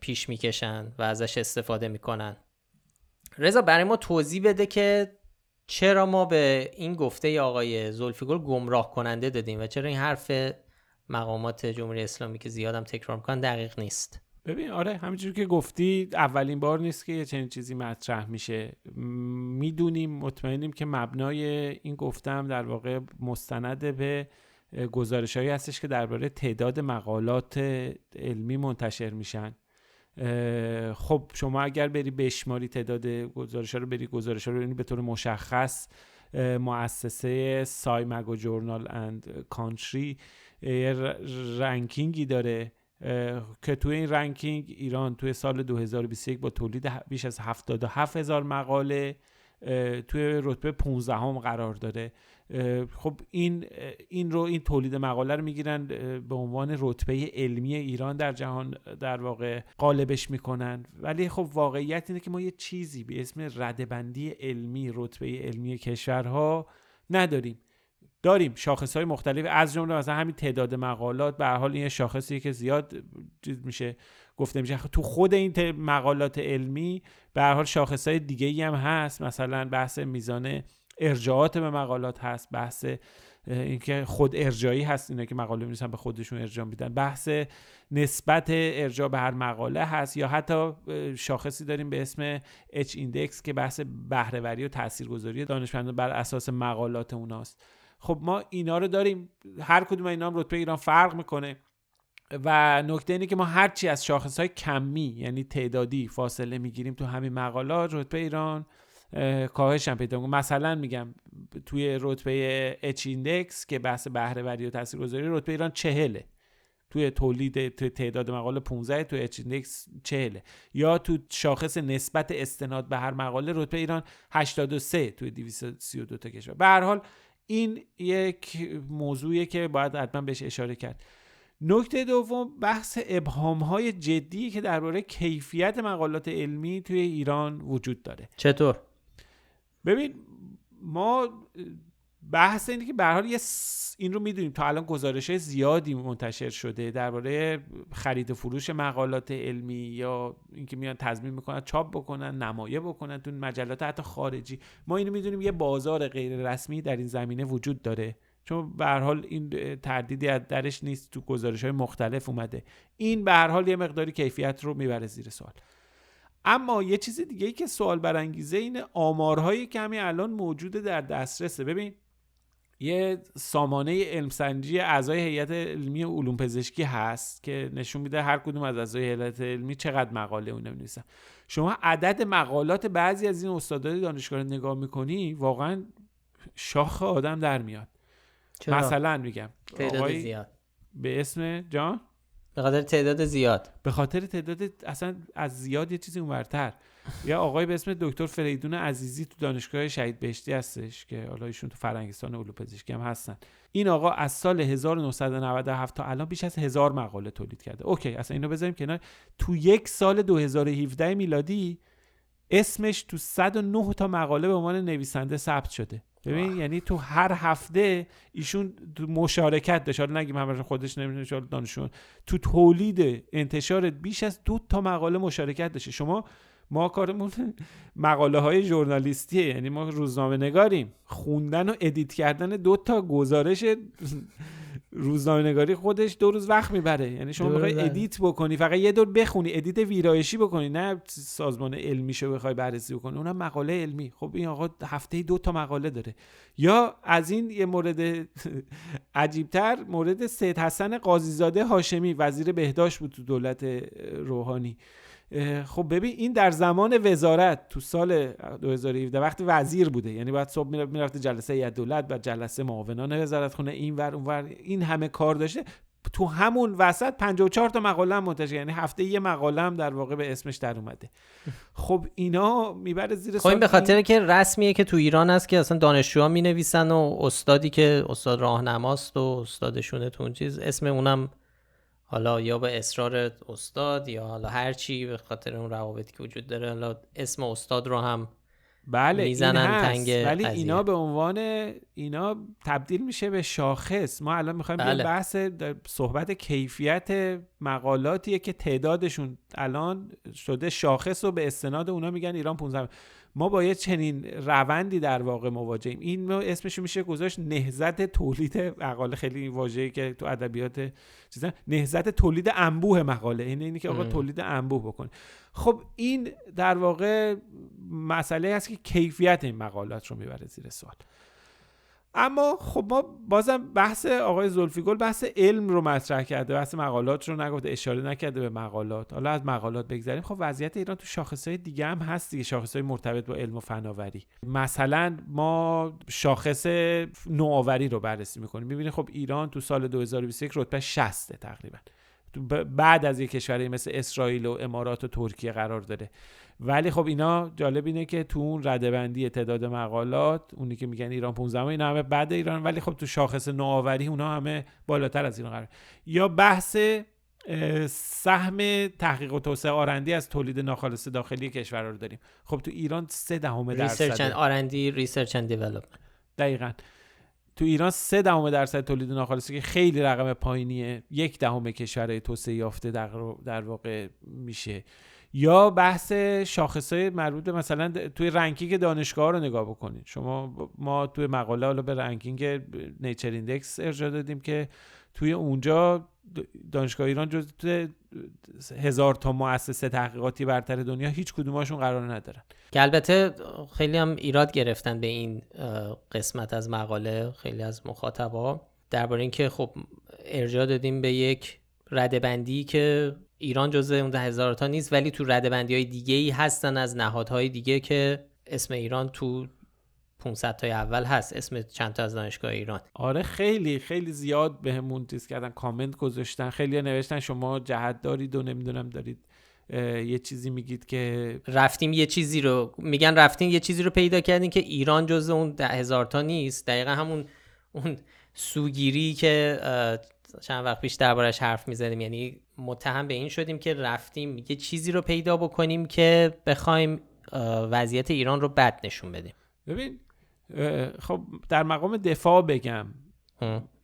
پیش می‌کشن و ازش استفاده می‌کنن. رضا برای ما توضیح بده که چرا ما به این گفته آقای زلفیگل گمراه کننده دادیم و چرا این حرف مقامات جمهوری اسلامی که زیادم تکرار می‌کنن دقیق نیست؟ ببین آره همینجور که گفتی اولین بار نیست که یه چنین چیزی مطرح میشه. می‌دونیم مطمئنیم که مبنای این گفتم در واقع مستند به گزارش هایی هستش که درباره تعداد مقالات علمی منتشر میشن. خب شما اگر بری بشماری تعداد گزارش ها رو بری گزارش ها رو به طور مشخص مؤسسه SCImago Journal and Country ranking ی داره. که توی این ranking ایران توی سال 2021 با تولید بیش از 77 هزار مقاله توی رتبه 15 هم قرار داره خب این این رو این تولید مقاله رو می‌گیرن به عنوان رتبه علمی ایران در جهان در واقع قالبش می‌کنن. ولی خب واقعیت اینه که ما یه چیزی به اسم رده‌بندی علمی رتبه علمی کشورها نداریم. داریم شاخص های مختلف. از جمله مثلا همین تعداد مقالات به حال این شاخصی که زیاد چیز میشه گفته میشه. تو خود این مقالات علمی به حال شاخص های دیگه ای هم هست. مثلا بحث میزان ارجاعات به مقالات هست بحث اینکه خود ارجایی هست اینا که مقاله می‌نویسن به خودشون ارجاع میدن. بحث نسبت ارجاع به هر مقاله هست یا حتی شاخصی داریم به اسم H index که بحث بهره‌وری و تاثیرگذاری دانشمندان بر اساس مقالات اوناست. خب ما اینا رو داریم هر کدوم اینا هم رتبه ایران فرق می‌کنه. و نکته اینه که ما هرچی از شاخص های کمی یعنی تعدادی فاصله می‌گیریم تو همین مقالات رتبه ایران کاهش هم پیدا مثلا میگم توی رتبه H index که بحث بهره و تاثیرگذاری رتبه ایران چهله. توی تولید توی تعداد مقاله 15 توی H index 40 یا تو شاخص نسبت استناد به هر مقاله رتبه ایران 83 توی 232 تا کشور. به هر حال این یک موضوعیه که باید حتما بهش اشاره کرد. نکته دوم بحث ابهام های جدی که درباره کیفیت مقالات علمی توی ایران وجود داره. چطور؟ ببین ما بحث اینه که به حال یه این رو می‌دونیم. تا الان گزارش زیادی منتشر شده درباره خرید و فروش مقالات علمی یا اینکه میان تضمین می‌کنن چاپ بکنن نمایه بکنن تو مجلات حتی خارجی. ما اینو می‌دونیم یه بازار غیر رسمی در این زمینه وجود داره. چون به حال این تردیدی از درش نیست تو گزارش های مختلف اومده. این به هر حال یه مقداری کیفیت رو می‌بره زیر سوال. اما یه چیز دیگه ای که سوال برانگیزه اینه آمارهایی که همین الان موجوده در دسترسه. ببین یه سامانه علمسنجی اعضای هیئت علمی علوم پزشکی هست که نشون میده هر کدوم از اعضای هیئت علمی چقدر مقاله اون نویسن. شما عدد مقالات بعضی از این استادای دانشگاه نگاه می‌کنی واقعا شاخ آدم در میاد. چرا؟ مثلا میگم تعداد زیاد. به اسم جان؟ به خاطر تعداد زیاد. به خاطر تعداد اصلا از زیاد یه چیزی اونورتر. یا آقای به اسم دکتر فریدون عزیزی تو دانشگاه شهید بهشتی هستش که حالا ایشون تو فرنگستان علوم پزشکی هم هستن. این آقا از سال 1997 تا الان بیش از هزار مقاله تولید کرده. اوکی اصلا اینو بذاریم کنار. تو یک سال 2017 میلادی اسمش تو 109 تا مقاله به عنوان نویسنده ثبت شده. ببین یعنی تو هر هفته ایشون تو مشارکت داشت. حالا نگیم همش خودش نمی‌دونه دانشون تو تولید انتشار بیش از دو تا مقاله مشارکت داشته. شما ما کارمون مقاله های ژورنالیستیه یعنی ما روزنامه نگاریم. خوندن و ادیت کردن دو تا گزارش روزنامه نگاری خودش دو روز وقت می‌بره. یعنی شما بخوای edit بکنی فقط یه دور بخونی edit ویرایشی بکنی نه سازمان علمی شو بخوای بررسی بکنی. اونم مقاله علمی. خب این آقا هفته دو تا مقاله داره. یا از این یه مورد عجیبتر مورد سید حسن قاضیزاده هاشمی وزیر بهداشت بود تو دولت روحانی. خب ببین این در زمان وزارت تو سال 2017 وقتی وزیر بوده یعنی بعد صبح می‌رفته جلسه هیئت دولت بعد جلسه معاونان وزارت خونه این ور اون ور این همه کار داشته. تو همون وسط 54 تا مقاله هم منتشر یعنی هفته یه مقاله هم در واقع به اسمش در اومده. خب اینا می‌بره زیر خب این به خاطر که رسمیه که تو ایران هست که اصلا دانشجوها می نویسن و استادی که استاد راهنماست و استادشونه تو اون چیز اسم اونم حالا یا به اصرار استاد یا حالا هر چی به خاطر اون روابطی که وجود داره حالا اسم استاد رو هم بله می‌زنن تنگ ولی اینا به عنوان اینا تبدیل میشه به شاخص. ما الان می‌خوایم بله. بحث صحبت کیفیت مقالاتیه که تعدادشون الان شده شاخص و به استناد اونا میگن ایران 15 ما با یه چنین روندی در واقع مواجهیم. این اسمش میشه گذاشت نهزت تولید مقاله. خیلی واژه‌ای که تو ادبیات چیزا. نهزت تولید انبوه مقاله. این اینی که آقا تولید انبوه بکنه خب این در واقع مسئله هست که کیفیت این مقالات رو می‌بره زیر سوال. اما خب ما بازم بحث آقای زلفیگل بحث علم رو مطرح کرده بحث مقالات رو نگفته اشاره نکرده به مقالات. حالا از مقالات بگذاریم خب وضعیت ایران تو شاخصهای دیگه هم هست دیگه شاخصهای مرتبط با علم و فناوری. مثلا ما شاخص نوآوری رو بررسی می‌کنیم. می‌بینیم خب ایران تو سال 2021 رتبه 60 تقریبا. بعد از یک کشوری مثل اسرائیل و امارات و ترکیه قرار داره ولی خب اینا جالب اینه که تو اون رده‌بندی تعداد مقالات اونی که میگن ایران 15 اینا همه بعد ایران ولی خب تو شاخص نوآوری اونا همه بالاتر از این قرار. یا بحث سهم تحقیق و توسعه R&D از تولید ناخالص داخلی کشور رو داریم. خب تو ایران سه دهم درصد. research R&D research and development دقیقاً. تو ایران سه دهم درصد تولید ناخالصی که خیلی رقم پایینیه. یک دهم کشورهای توسعه یافته در, در واقع میشه. یا بحث شاخصهای مربوط به مثلا توی ranking دانشگاه رو نگاه بکنید شما ما توی مقاله حالا به ranking Nature Index ارجاع دادیم که توی اونجا دانشگاه ایران جز هزار تا مؤسسه تحقیقاتی برتر دنیا هیچ کدوماشون قرار ندارن. که البته خیلی هم ایراد گرفتن به این قسمت از مقاله خیلی از مخاطبا. درباره اینکه خب ارجاع دادیم به یک ردبندی که ایران جزء اون ده هزار تا نیست ولی تو ردبندی های دیگه ای هستن از نهادهای دیگه که اسم ایران تو 500 تای اول هست. اسم چند تا از دانشگاه ایران. آره خیلی خیلی زیاد بهمون به کردن کامنت گذاشتن خیلی نوشتن شما جهت دارید و نمی‌دونم دارید یه چیزی میگید که رفتیم یه چیزی رو میگن رفتیم یه چیزی رو پیدا کردیم که ایران جز اون ده هزار تا نیست. دقیقا همون اون سوگیری که چند وقت پیش دربارش حرف می‌زنیم یعنی متهم به این شدیم که رفتیم یه چیزی رو پیدا بکنیم که بخوایم وضعیت ایران رو بد نشون بدیم. ببین خب در مقام دفاع بگم.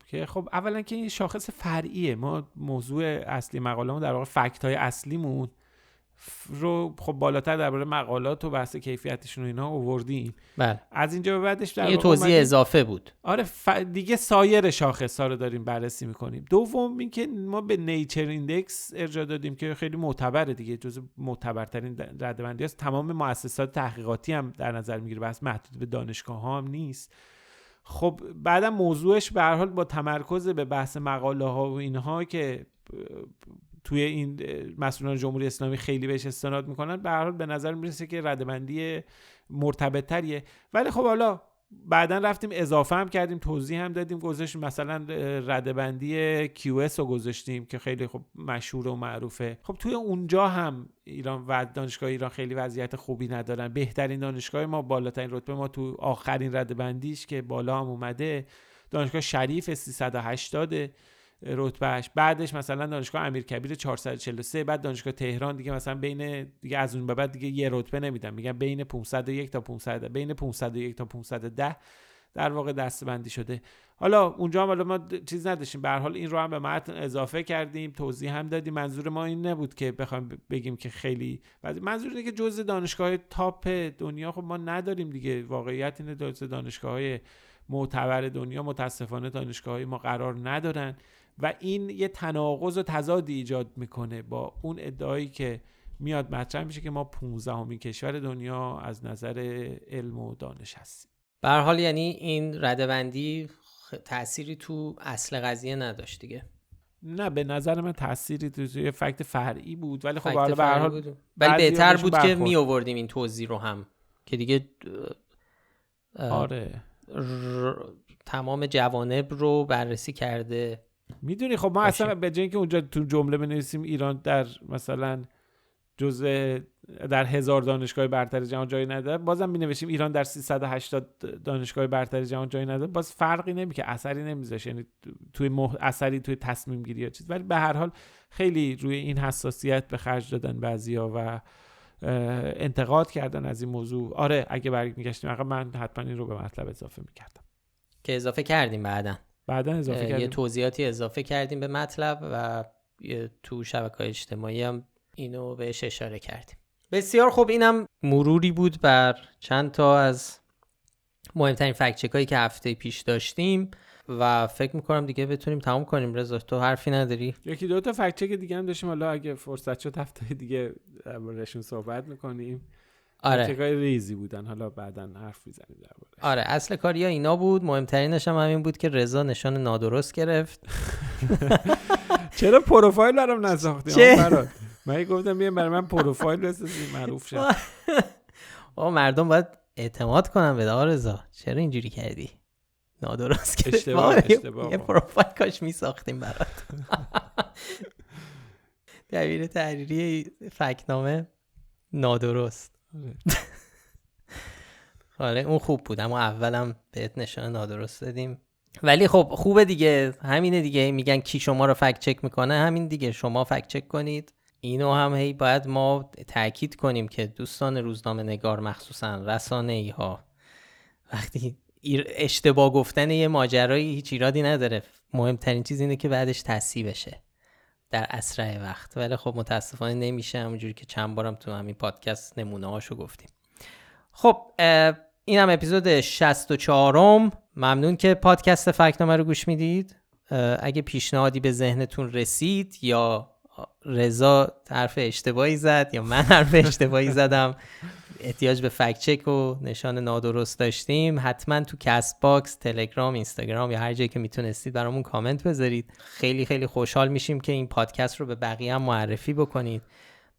که خب اولا که این شاخص فرعیه. ما موضوع اصلی مقاله در واقع fact های اصلیمون. رو خب بالاتر درباره مقالات و بحث کیفیتشون و اینا آوردیم. بله. از اینجا به بعدش در یه توضیح اضافه بود. آره ف... دیگه سایر شاخص ها رو داریم بررسی می‌کنیم. دوم اینکه ما به Nature Index ارجاع دادیم که خیلی معتبره دیگه جزو معتبرترین رده‌بندی هست تمام مؤسسات تحقیقاتی هم در نظر می‌گیره بس محدود به دانشگاه ها هم نیست. خب بعدم موضوعش به هر حال با تمرکز به بحث مقاله ها و اینها که توی این مسئولان جمهوری اسلامی خیلی بهش استناد می‌کنن. به هر حال به نظر می‌رسه که ردبندی مرتبط تریه ولی خب حالا بعدا رفتیم اضافه هم کردیم توضیح هم دادیم گذاشتیم. مثلا ردبندی QS رو گذاشتیم که خیلی خب مشهور و معروفه. خب توی اونجا هم ایران و دانشگاه ایران خیلی وضعیت خوبی ندارن. بهترین دانشگاه ما بالاترین رتبه ما تو آخرین ردبندیش که بالا هم اومده دانشگاه شریف 380 رتبهش بعدش مثلا دانشگاه امیرکبیر 443 بعد دانشگاه تهران دیگه مثلا بین دیگه از اون به بعد دیگه یه رتبه نمیدن. میگن بین 501 تا 500 بین 501 تا 510 در واقع دستبندی شده. حالا اونجا هم حالا ما چیز نداشتیم. به حال این رو هم به متن اضافه کردیم توضیح هم دادیم. منظور ما این نبود که بخوایم بگیم که خیلی منظور اینه که جزء دانشگاه تاپ دنیا خب ما نداریم دیگه. واقعیت اینه جزء دانشگاه های معتبر دنیا متاسفانه دانشگاه های ما قرار ندارن. و این یه تناقض و تضادی ایجاد می‌کنه با اون ادعایی که میاد مطرح میشه که ما 15 همین کشور دنیا از نظر علم و دانش هستیم. به حال یعنی این ردبندی تأثیری تو اصل قضیه نداشت دیگه. نه به نظر من تأثیری تو یه فکت فرعی بود. ولی خب حالا به هر حال ولی بهتر بود که می آوردیم این توضیح رو هم که دیگه آره. تمام جوانب رو بررسی کرده. می‌دونی خب ما اصلا به جای اینکه اونجا تو جمله بنویسیم ایران در مثلا جزء در هزار دانشگاه برتر جهان جایی نداره بازم می نوشیم ایران در 380 دانشگاه برتر جهان جایی نداره باز فرقی نمی که اثری نمیذاشه یعنی توی مح... اثری توی تصمیم گیری یا چیز. ولی به هر حال خیلی روی این حساسیت به خرج دادن بعضیا و انتقاد کردن از این موضوع. آره اگه برگ میگشتیم من حتما این رو به مطلب اضافه می‌کردم. که اضافه کردیم بعدا. بعدا اضافه کردیم. یه توضیحاتی اضافه کردیم به مطلب و تو شبکه اجتماعی هم اینو بهش اشاره کردیم. بسیار خوب اینم مروری بود بر چند تا از مهمترین فکچک هایی که هفته پیش داشتیم و فکر می‌کنم دیگه بتونیم تمام کنیم. رضا تو حرفی نداری؟ یکی دو تا فکچک دیگه هم داشتیم. حالا اگه فرصت شد هفته دیگه دربارهشون صحبت می‌کنیم. آره. ریزی بودن. حالا بعدا حرف می‌زنیم دربارش آره اصل کاریا اینا بود. مهمترینش هم همین بود که رضا نشان نادرست گرفت. چرا پروفایل برام نساختی؟ من گفتم بیام برای من پروفایل بسازی معروف شد. آقا مردم باید اعتماد کنن به رضا. چرا اینجوری کردی؟ نادرست گرفت. اشتباه اشتباه. یه پروفایل کاش میساختیم برات. دبیر تحریری فکنامه نادرست. آره. اون خوب بود. اما اولم بهت نشان نادرست دادیم. ولی خب خوبه دیگه. همینه دیگه. میگن کی شما رو فکت چک می‌کنه همین دیگه. شما فکت چک کنید. اینو هم هی باید ما تاکید کنیم که دوستان روزنامه نگار مخصوصا رسانه ای ها وقتی اشتباه گفتن یه ماجرایی هیچ ایرادی نداره. مهمترین چیز اینه که بعدش تصحیح بشه. در اسرع وقت. ولی خب متاسفانه نمیشه همونجوری که چند بارم تو همین پادکست نمونه هاشو گفتیم. خب این هم اپیزود 64 م ممنون که پادکست فکنامه رو گوش می‌دید. اگه پیشنهادی به ذهنتون رسید یا رضا حرف اشتباهی زد یا من حرف اشتباهی زدم احتیاج به fact check و نشان نادرست داشتیم. حتما تو Castbox تلگرام اینستاگرام یا هر جایی که می‌تونستید برامون کامنت بذارید. خیلی خیلی خوشحال میشیم که این پادکست رو به بقیه هم معرفی بکنید.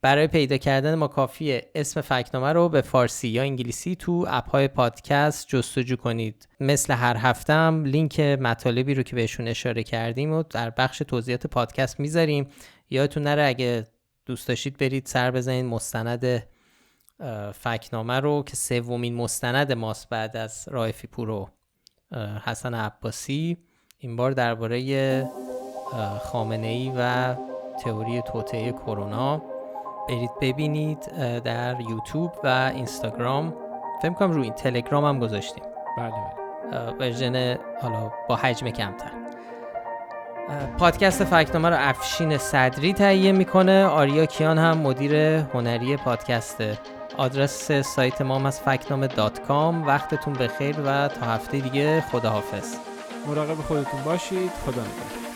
برای پیدا کردن ما کافیه اسم فکنامه رو به فارسی یا انگلیسی تو app های پادکست جستجو کنید. مثل هر هفته هم لینک مطالبی رو که بهشون اشاره کردیم و در بخش توضیحات پادکست می‌ذاریم. یادتون نره اگه دوست داشتید برید سر بزنید. مستند فکنامه رو که سومین مستند ماست بعد از رایفی پورو حسن عباسی این بار درباره خامنه ای و تئوری توطعه کرونا. برید ببینید در یوتیوب و اینستاگرام. فکر کنم روی این تلگرام هم گذاشتیم. بله بله. ورژن حالا با حجم کمتر. پادکست فکنامه رو افشین صدری تهیه می‌کنه. آریا کیان هم مدیر هنری پادکسته. آدرس سایت ما هم از فکنامه دات کام. وقتتون بخیر و تا هفته دیگه خداحافظ. مراقب خودتون باشید. خدا نگهدار.